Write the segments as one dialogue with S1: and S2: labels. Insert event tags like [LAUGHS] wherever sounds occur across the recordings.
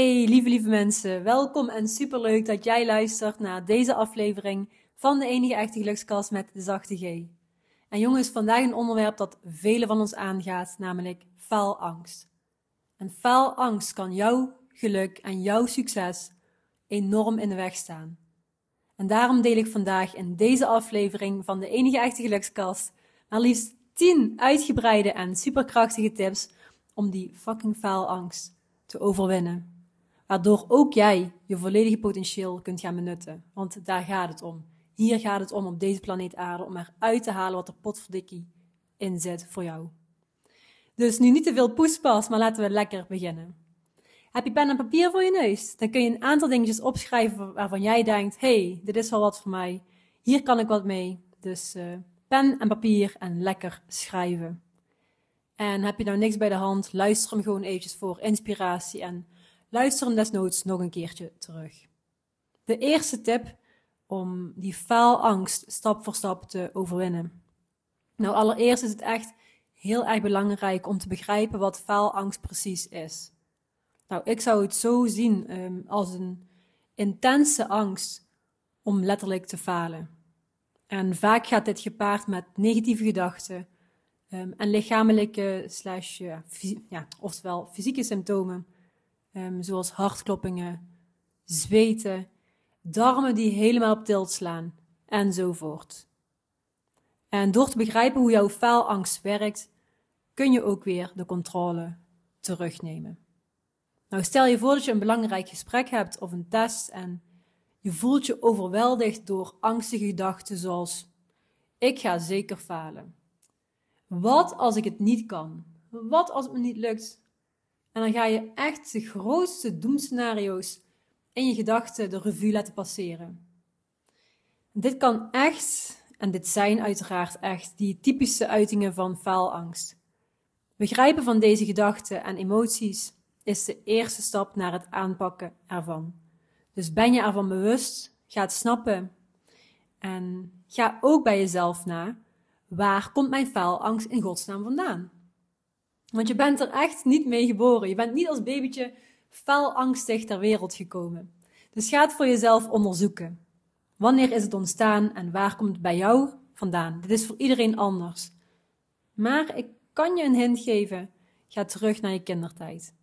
S1: Hey lieve lieve mensen, welkom en superleuk dat jij luistert naar deze aflevering van de enige echte gelukskast met de zachte G. En jongens, vandaag een onderwerp dat velen van ons aangaat, namelijk faalangst. En faalangst kan jouw geluk en jouw succes enorm in de weg staan. En daarom deel ik vandaag in deze aflevering van de enige echte gelukskast maar liefst 10 uitgebreide en superkrachtige tips om die fucking faalangst te overwinnen waardoor ook jij je volledige potentieel kunt gaan benutten. Want daar gaat het om. Hier gaat het om op deze planeet aarde om eruit te halen wat er potverdikkie in zit voor jou. Dus nu niet te veel poespas, maar laten we lekker beginnen. Heb je pen en papier voor je neus? Dan kun je een aantal dingetjes opschrijven waarvan jij denkt: hey, dit is wel wat voor mij. Hier kan ik wat mee. Dus uh, pen en papier en lekker schrijven. En heb je nou niks bij de hand, luister hem gewoon eventjes voor inspiratie en Luister hem desnoods nog een keertje terug. De eerste tip om die faalangst stap voor stap te overwinnen. Nou, allereerst is het echt heel erg belangrijk om te begrijpen wat faalangst precies is. Nou, ik zou het zo zien um, als een intense angst om letterlijk te falen. En vaak gaat dit gepaard met negatieve gedachten um, en lichamelijke slash, ja, ja, oftewel fysieke symptomen um, zoals hartkloppingen, zweten, darmen die helemaal op tilt slaan enzovoort. En door te begrijpen hoe jouw faalangst werkt, kun je ook weer de controle terugnemen. Nou, stel je voor dat je een belangrijk gesprek hebt of een test en je voelt je overweldigd door angstige gedachten zoals: Ik ga zeker falen. Wat als ik het niet kan? Wat als het me niet lukt? En dan ga je echt de grootste doemscenario's in je gedachten de revue laten passeren. Dit kan echt, en dit zijn uiteraard echt, die typische uitingen van faalangst. Begrijpen van deze gedachten en emoties is de eerste stap naar het aanpakken ervan. Dus ben je ervan bewust, ga het snappen en ga ook bij jezelf na, waar komt mijn faalangst in godsnaam vandaan? Want je bent er echt niet mee geboren. Je bent niet als babytje faalangstig ter wereld gekomen. Dus ga het voor jezelf onderzoeken. Wanneer is het ontstaan en waar komt het bij jou vandaan? Dit is voor iedereen anders. Maar ik kan je een hint geven. Ga terug naar je kindertijd.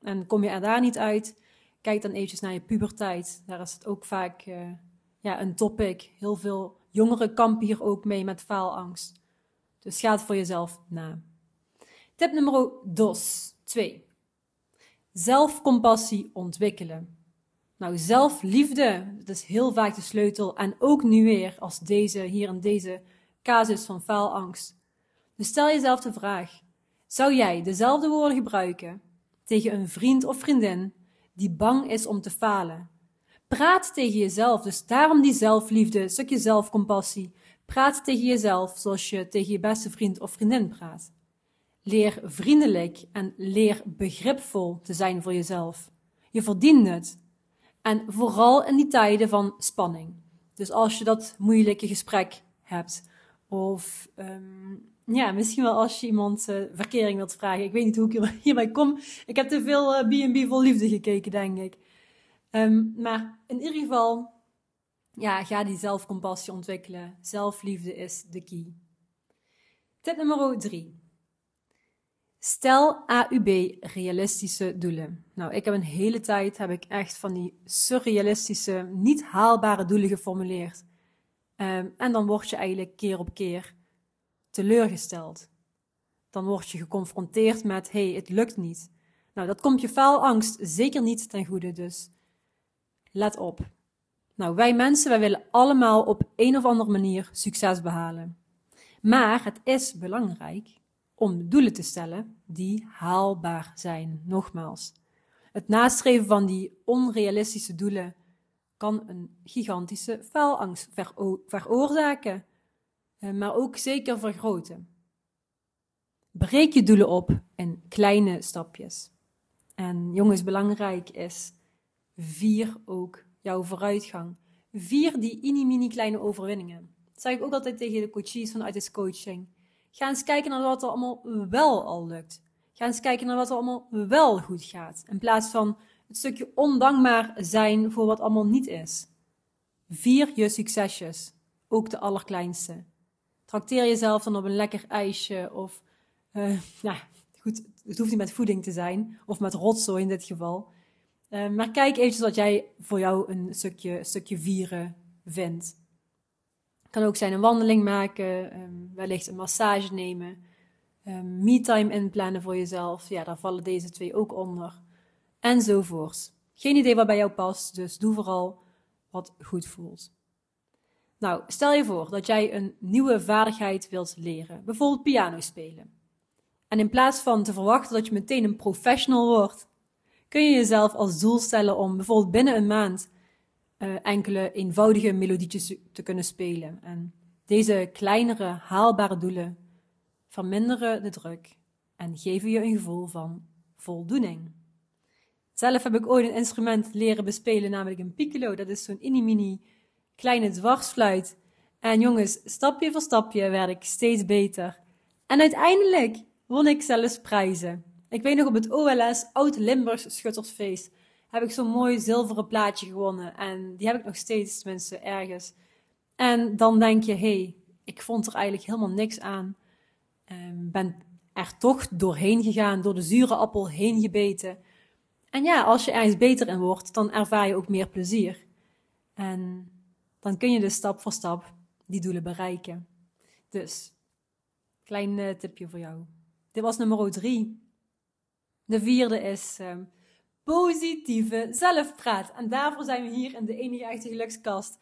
S1: En kom je er daar niet uit, kijk dan eventjes naar je puberteit. Daar is het ook vaak uh, ja, een topic. Heel veel jongeren kampen hier ook mee met faalangst. Dus ga het voor jezelf na. Tip nummer 2. Zelfcompassie ontwikkelen. Nou, zelfliefde, dat is heel vaak de sleutel. En ook nu weer, als deze, hier in deze casus van faalangst. Dus stel jezelf de vraag: zou jij dezelfde woorden gebruiken tegen een vriend of vriendin die bang is om te falen? Praat tegen jezelf, dus daarom die zelfliefde, stukje zelfcompassie. Praat tegen jezelf zoals je tegen je beste vriend of vriendin praat. Leer vriendelijk en leer begripvol te zijn voor jezelf. Je verdient het. En vooral in die tijden van spanning. Dus als je dat moeilijke gesprek hebt, of um, ja, misschien wel als je iemand uh, verkering wilt vragen. Ik weet niet hoe ik hierbij kom. Ik heb te veel B&B uh, vol liefde gekeken, denk ik. Um, maar in ieder geval, ja, ga die zelfcompassie ontwikkelen. Zelfliefde is de key. Tip nummer drie. Stel AUB realistische doelen. Nou, ik heb een hele tijd heb ik echt van die surrealistische, niet haalbare doelen geformuleerd. Um, en dan word je eigenlijk keer op keer teleurgesteld. Dan word je geconfronteerd met, hey, het lukt niet. Nou, dat komt je faalangst zeker niet ten goede, dus let op. Nou, wij mensen, wij willen allemaal op een of andere manier succes behalen. Maar het is belangrijk om doelen te stellen die haalbaar zijn. Nogmaals, het nastreven van die onrealistische doelen kan een gigantische faalangst veroorzaken, eh, maar ook zeker vergroten. Breek je doelen op in kleine stapjes. En jongens, belangrijk is, vier ook jouw vooruitgang. Vier die mini-mini kleine overwinningen. Dat zeg ik ook altijd tegen de coaches vanuit de coaching. Ga eens kijken naar wat er allemaal wel al lukt. Ga eens kijken naar wat er allemaal wel goed gaat. In plaats van het stukje ondankbaar zijn voor wat allemaal niet is. Vier je succesjes, ook de allerkleinste. Trakteer jezelf dan op een lekker ijsje of, uh, nou goed, het hoeft niet met voeding te zijn, of met rotzooi in dit geval. Uh, maar kijk eventjes wat jij voor jou een stukje, stukje vieren vindt. Kan ook zijn een wandeling maken, um, wellicht een massage nemen, um, me-time inplannen voor jezelf. Ja, daar vallen deze twee ook onder. Enzovoorts. Geen idee wat bij jou past, dus doe vooral wat goed voelt. Nou, stel je voor dat jij een nieuwe vaardigheid wilt leren, bijvoorbeeld piano spelen. En in plaats van te verwachten dat je meteen een professional wordt, kun je jezelf als doel stellen om bijvoorbeeld binnen een maand uh, enkele eenvoudige melodietjes te kunnen spelen. En deze kleinere, haalbare doelen verminderen de druk en geven je een gevoel van voldoening. Zelf heb ik ooit een instrument leren bespelen, namelijk een piccolo. Dat is zo'n mini kleine dwarsfluit. En jongens, stapje voor stapje werd ik steeds beter. En uiteindelijk won ik zelfs prijzen. Ik weet nog op het OLS, Oud Limburgs Schuttersfeest, heb ik zo'n mooi zilveren plaatje gewonnen. En die heb ik nog steeds, tenminste ergens. En dan denk je, hé, hey, ik vond er eigenlijk helemaal niks aan. Um, ben er toch doorheen gegaan, door de zure appel heen gebeten. En ja, als je ergens beter in wordt, dan ervaar je ook meer plezier. En dan kun je dus stap voor stap die doelen bereiken. Dus, klein uh, tipje voor jou. Dit was nummer drie. De vierde is uh, positieve zelfpraat. En daarvoor zijn we hier in de enige echte gelukskast.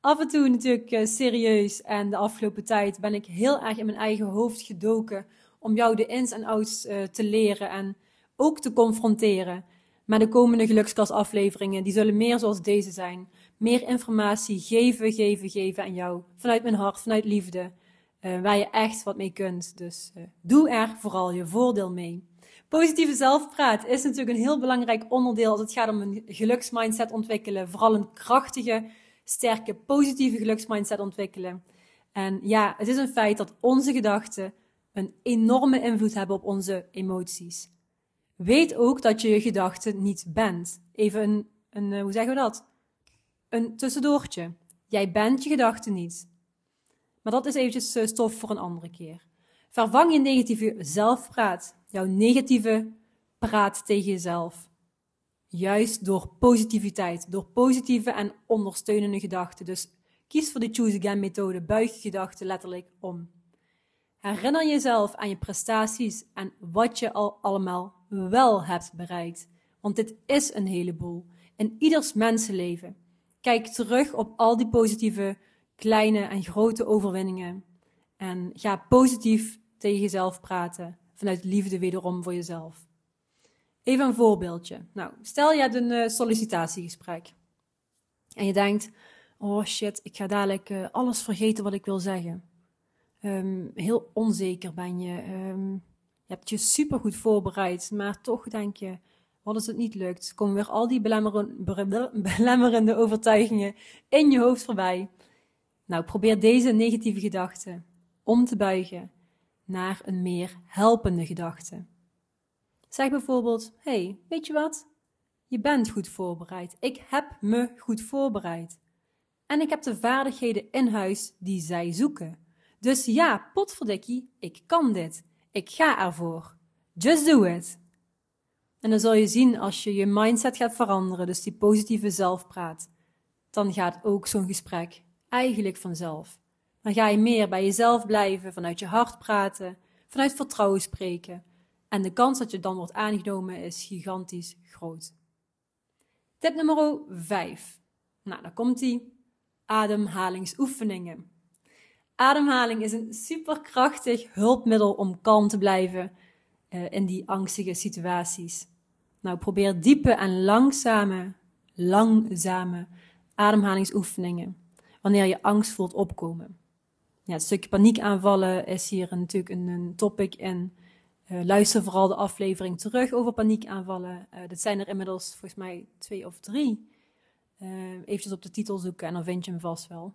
S1: Af en toe natuurlijk uh, serieus. En de afgelopen tijd ben ik heel erg in mijn eigen hoofd gedoken. Om jou de ins en outs uh, te leren en ook te confronteren. Maar de komende gelukskastafleveringen, die zullen meer zoals deze zijn. Meer informatie geven, geven, geven aan jou. Vanuit mijn hart, vanuit liefde. Uh, waar je echt wat mee kunt. Dus doe er vooral je voordeel mee. Positieve zelfpraat is natuurlijk een heel belangrijk onderdeel als het gaat om een geluksmindset ontwikkelen. Vooral een krachtige, sterke, positieve geluksmindset ontwikkelen. En ja, het is een feit dat onze gedachten een enorme invloed hebben op onze emoties. Weet ook dat je je gedachten niet bent. Even een, een eh, hoe zeggen we dat? Een tussendoortje. Jij bent je gedachten niet. Maar dat is eventjes eh, stof voor een andere keer. Vervang je negatieve zelfpraat, jouw negatieve praat tegen jezelf. Juist door positiviteit, door positieve en ondersteunende gedachten. Dus kies voor de Choose Again methode, buig je gedachten letterlijk om. Herinner jezelf aan je prestaties en wat je al allemaal wel hebt bereikt. Want dit is een heleboel in ieders mensenleven. Kijk terug op al die positieve kleine en grote overwinningen. En ga positief tegen jezelf praten. Vanuit liefde wederom voor jezelf. Even een voorbeeldje. Nou, stel je hebt een uh, sollicitatiegesprek. En je denkt, oh shit, ik ga dadelijk uh, alles vergeten wat ik wil zeggen. Um, heel onzeker ben je. Um, je hebt je super goed voorbereid, maar toch denk je, wat als het niet lukt? Komen weer al die belemmerende overtuigingen in je hoofd voorbij. Nou, probeer deze negatieve gedachten om te buigen naar een meer helpende gedachte. Zeg bijvoorbeeld: hey, weet je wat? Je bent goed voorbereid. Ik heb me goed voorbereid. En ik heb de vaardigheden in huis die zij zoeken. Dus ja, potverdikkie, ik kan dit. Ik ga ervoor. Just do it. En dan zul je zien als je je mindset gaat veranderen, dus die positieve zelfpraat, dan gaat ook zo'n gesprek eigenlijk vanzelf. Dan ga je meer bij jezelf blijven, vanuit je hart praten, vanuit vertrouwen spreken. En de kans dat je dan wordt aangenomen is gigantisch groot. Tip nummer 5. Nou, dan komt die ademhalingsoefeningen. Ademhaling is een superkrachtig hulpmiddel om kalm te blijven uh, in die angstige situaties. Nou, probeer diepe en langzame, langzame ademhalingsoefeningen wanneer je angst voelt opkomen. Ja, het stukje paniekaanvallen is hier natuurlijk een, een topic in. Uh, luister vooral de aflevering terug over paniekaanvallen. Uh, dat zijn er inmiddels volgens mij twee of drie. Uh, eventjes op de titel zoeken en dan vind je hem vast wel.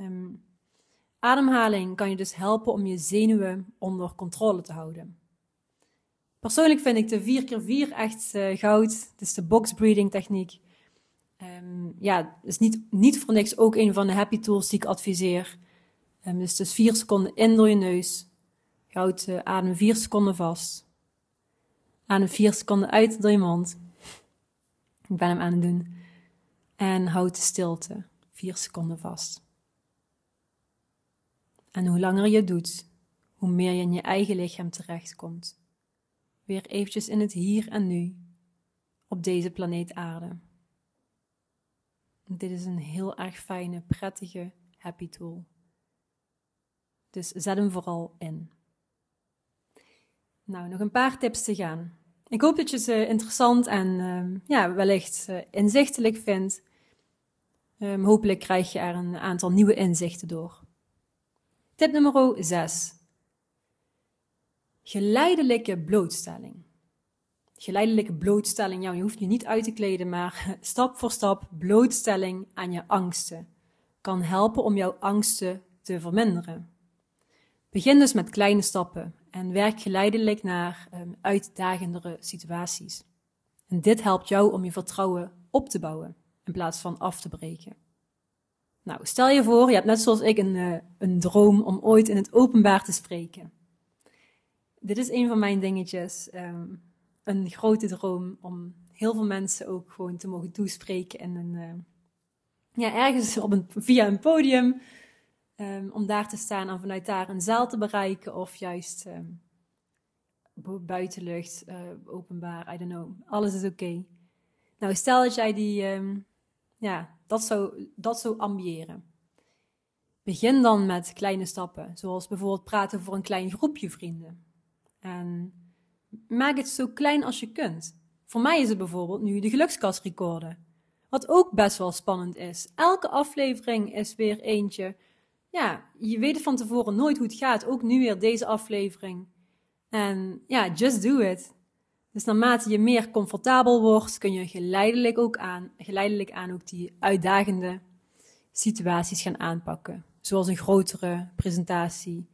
S1: Um, Ademhaling kan je dus helpen om je zenuwen onder controle te houden. Persoonlijk vind ik de 4x4 echt goud. Is de box breathing techniek. Um, ja, is niet, niet voor niks ook een van de happy tools die ik adviseer. Um, dus, dus 4 seconden in door je neus. Houd uh, adem 4 seconden vast. Adem 4 seconden uit door je mond. Ik ben hem aan het doen. En houd de stilte 4 seconden vast. En hoe langer je doet, hoe meer je in je eigen lichaam terechtkomt. Weer eventjes in het hier en nu, op deze planeet aarde. Dit is een heel erg fijne, prettige happy tool. Dus zet hem vooral in. Nou, nog een paar tips te gaan. Ik hoop dat je ze interessant en uh, ja, wellicht uh, inzichtelijk vindt. Um, hopelijk krijg je er een aantal nieuwe inzichten door. Tip nummer 6. Geleidelijke blootstelling. Geleidelijke blootstelling, je hoeft je niet uit te kleden, maar [LAUGHS] stap voor stap blootstelling aan je angsten kan helpen om jouw angsten te verminderen. Begin dus met kleine stappen en werk geleidelijk naar um, uitdagendere situaties. En dit helpt jou om je vertrouwen op te bouwen in plaats van af te breken. Nou, stel je voor, je hebt net zoals ik een, uh, een droom om ooit in het openbaar te spreken. Dit is een van mijn dingetjes. Um, een grote droom om heel veel mensen ook gewoon te mogen toespreken in een, uh, ja, ergens op een, via een podium. Um, om daar te staan en vanuit daar een zaal te bereiken of juist um, buitenlucht, uh, openbaar, I don't know. Alles is oké. Nou, stel dat jij die, um, ja, dat zou, dat zou ambiëren. Begin dan met kleine stappen, zoals bijvoorbeeld praten voor een klein groepje vrienden. En maak het zo klein als je kunt. Voor mij is het bijvoorbeeld nu de gelukskast recorden. Wat ook best wel spannend is. Elke aflevering is weer eentje. Ja, je weet van tevoren nooit hoe het gaat. Ook nu weer deze aflevering. En ja, just do it. Dus naarmate je meer comfortabel wordt, kun je geleidelijk ook aan, geleidelijk aan ook die uitdagende situaties gaan aanpakken. Zoals een grotere presentatie,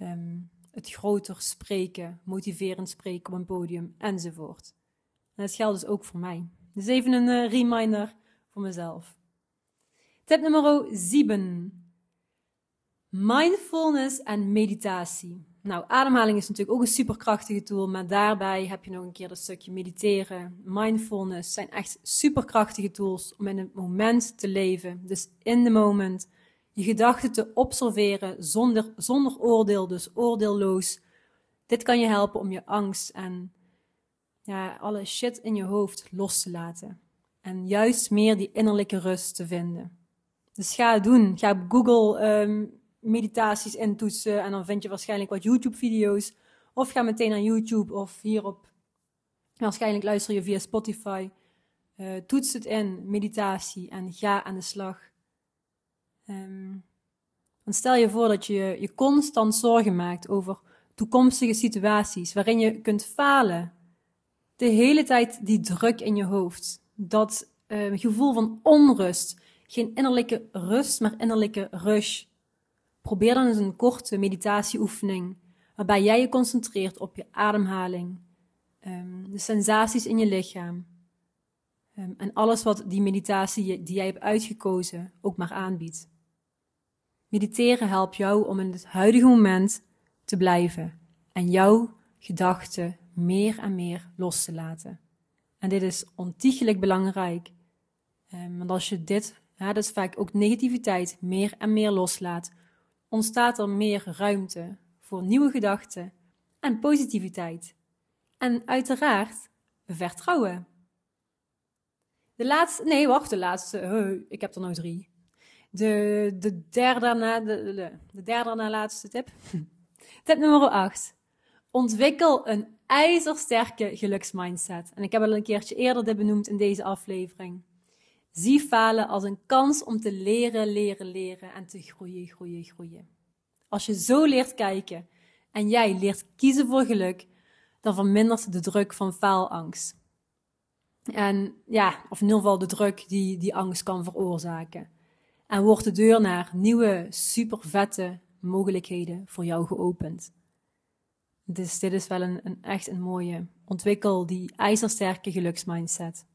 S1: um, het groter spreken, motiverend spreken op een podium enzovoort. En dat geldt dus ook voor mij. Dus even een uh, reminder voor mezelf. Tip nummer 7. Mindfulness en meditatie. Nou, ademhaling is natuurlijk ook een superkrachtige tool, maar daarbij heb je nog een keer dat stukje mediteren. Mindfulness zijn echt superkrachtige tools om in het moment te leven. Dus in the moment je gedachten te observeren zonder, zonder oordeel, dus oordeelloos. Dit kan je helpen om je angst en ja, alle shit in je hoofd los te laten. En juist meer die innerlijke rust te vinden. Dus ga het doen. Ga op Google um, meditaties intoetsen en dan vind je waarschijnlijk wat YouTube-video's. Of ga meteen naar YouTube of hierop. Waarschijnlijk luister je via Spotify. Uh, toets het in, meditatie, en ga aan de slag. Um, stel je voor dat je je constant zorgen maakt over toekomstige situaties waarin je kunt falen. De hele tijd die druk in je hoofd, dat uh, gevoel van onrust, geen innerlijke rust, maar innerlijke rush. Probeer dan eens een korte meditatieoefening waarbij jij je concentreert op je ademhaling, um, de sensaties in je lichaam um, en alles wat die meditatie die jij hebt uitgekozen ook maar aanbiedt. Mediteren helpt jou om in het huidige moment te blijven en jouw gedachten meer en meer los te laten. En dit is ontiegelijk belangrijk. Um, want als je dit, ja, dat is vaak ook negativiteit, meer en meer loslaat, ontstaat er meer ruimte voor nieuwe gedachten en positiviteit. En uiteraard vertrouwen. De laatste, nee, wacht, de laatste, ik heb er nog drie. De, de, derde, na, de, de, de derde na laatste tip. [LAUGHS] tip nummer 8. Ontwikkel een ijzersterke geluksmindset. En ik heb al een keertje eerder dit benoemd in deze aflevering. Zie falen als een kans om te leren, leren, leren en te groeien, groeien, groeien. Als je zo leert kijken en jij leert kiezen voor geluk, dan vermindert de druk van faalangst. En ja, of in ieder geval de druk die die angst kan veroorzaken. En wordt de deur naar nieuwe, super vette mogelijkheden voor jou geopend. Dus dit is wel een, een echt een mooie. Ontwikkel die ijzersterke geluksmindset.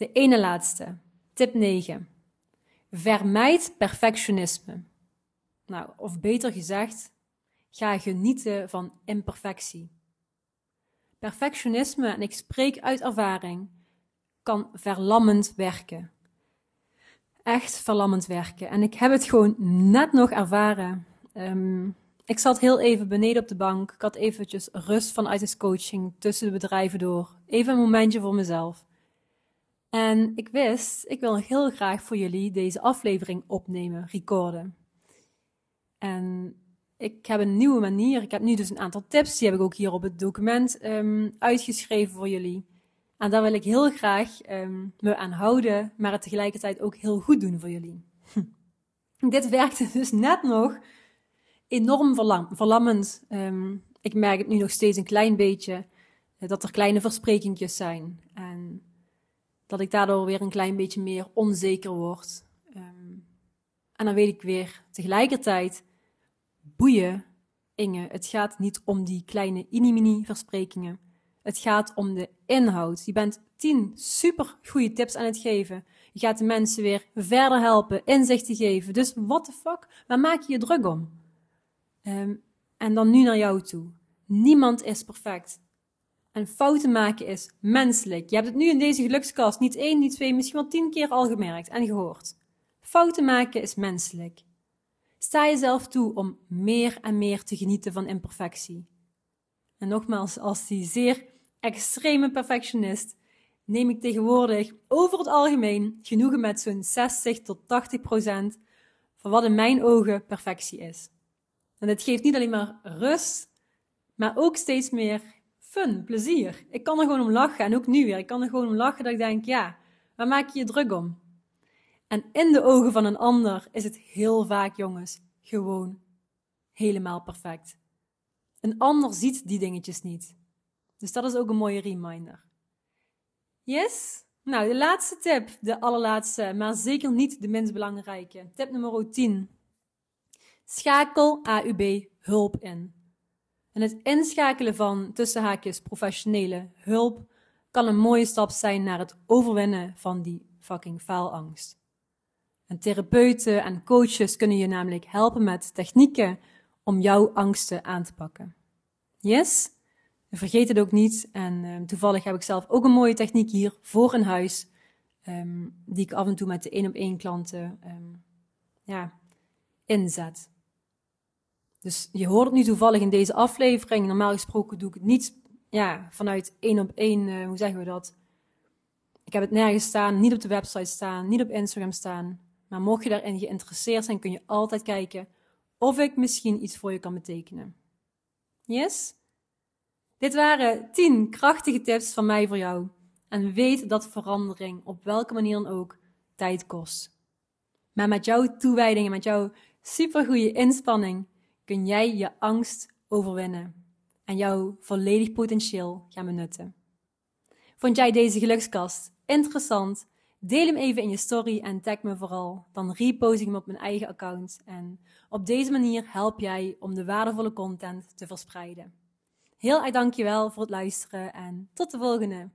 S1: De ene laatste. Tip 9. Vermijd perfectionisme. Nou, of beter gezegd, ga genieten van imperfectie. Perfectionisme, en ik spreek uit ervaring, kan verlammend werken. Echt verlammend werken. En ik heb het gewoon net nog ervaren. Ehm, ik zat heel even beneden op de bank. Ik had eventjes rust vanuit de coaching tussen de bedrijven door. Even een momentje voor mezelf. En ik wist, ik wil heel graag voor jullie deze aflevering opnemen, recorden. En ik heb een nieuwe manier. Ik heb nu dus een aantal tips. Die heb ik ook hier op het document um, uitgeschreven voor jullie. En daar wil ik heel graag um, me aan houden, maar het tegelijkertijd ook heel goed doen voor jullie. [LAUGHS] Dit werkte dus net nog enorm verlam verlammend. Um, ik merk het nu nog steeds een klein beetje, eh, dat er kleine versprekingjes zijn. En dat ik daardoor weer een klein beetje meer onzeker word. Um, en dan weet ik weer tegelijkertijd, boeien, Inge, het gaat niet om die kleine inimini versprekingen. Het gaat om de inhoud. Je bent tien super goede tips aan het geven. Je gaat de mensen weer verder helpen, inzichten geven. Dus what the fuck, waar maak je je druk om? Um, en dan nu naar jou toe. Niemand is perfect. En fouten maken is menselijk. Je hebt het nu in deze gelukskast niet één, niet twee, misschien wel tien keer al gemerkt en gehoord. Fouten maken is menselijk. Sta jezelf toe om meer en meer te genieten van imperfectie. En nogmaals, als die zeer extreme perfectionist neem ik tegenwoordig over het algemeen genoegen met zo'n 60 tot 80 procent van wat in mijn ogen perfectie is. En het geeft niet alleen maar rust, maar ook steeds meer fun, plezier. Ik kan er gewoon om lachen en ook nu weer. Ik kan er gewoon om lachen dat ik denk, ja, waar maak je je druk om? En in de ogen van een ander is het heel vaak, jongens, gewoon helemaal perfect. Een ander ziet die dingetjes niet. Dus dat is ook een mooie reminder. Yes? Nou, de laatste tip, de allerlaatste, maar zeker niet de minst belangrijke. Tip nummer 10. Schakel AUB hulp in. En het inschakelen van tussen haakjes professionele hulp kan een mooie stap zijn naar het overwinnen van die fucking faalangst. En therapeuten en coaches kunnen je namelijk helpen met technieken om jouw angsten aan te pakken. Yes? Vergeet het ook niet. En um, toevallig heb ik zelf ook een mooie techniek hier voor een huis. Um, die ik af en toe met de één op één klanten um, ja, inzet. Dus je hoort het nu toevallig in deze aflevering. Normaal gesproken doe ik het niet ja, vanuit één op één, uh, hoe zeggen we dat? Ik heb het nergens staan, niet op de website staan, niet op Instagram staan. Maar mocht je daarin geïnteresseerd zijn, kun je altijd kijken of ik misschien iets voor je kan betekenen. Yes? Dit waren 10 krachtige tips van mij voor jou. En weet dat verandering, op welke manier dan ook, tijd kost. Maar met jouw toewijding en met jouw supergoeie inspanning kun jij je angst overwinnen en jouw volledig potentieel gaan benutten. Vond jij deze gelukskast interessant? Deel hem even in je story en tag me vooral. Dan repost ik hem op mijn eigen account. En op deze manier help jij om de waardevolle content te verspreiden. Heel erg dankjewel voor het luisteren en tot de volgende.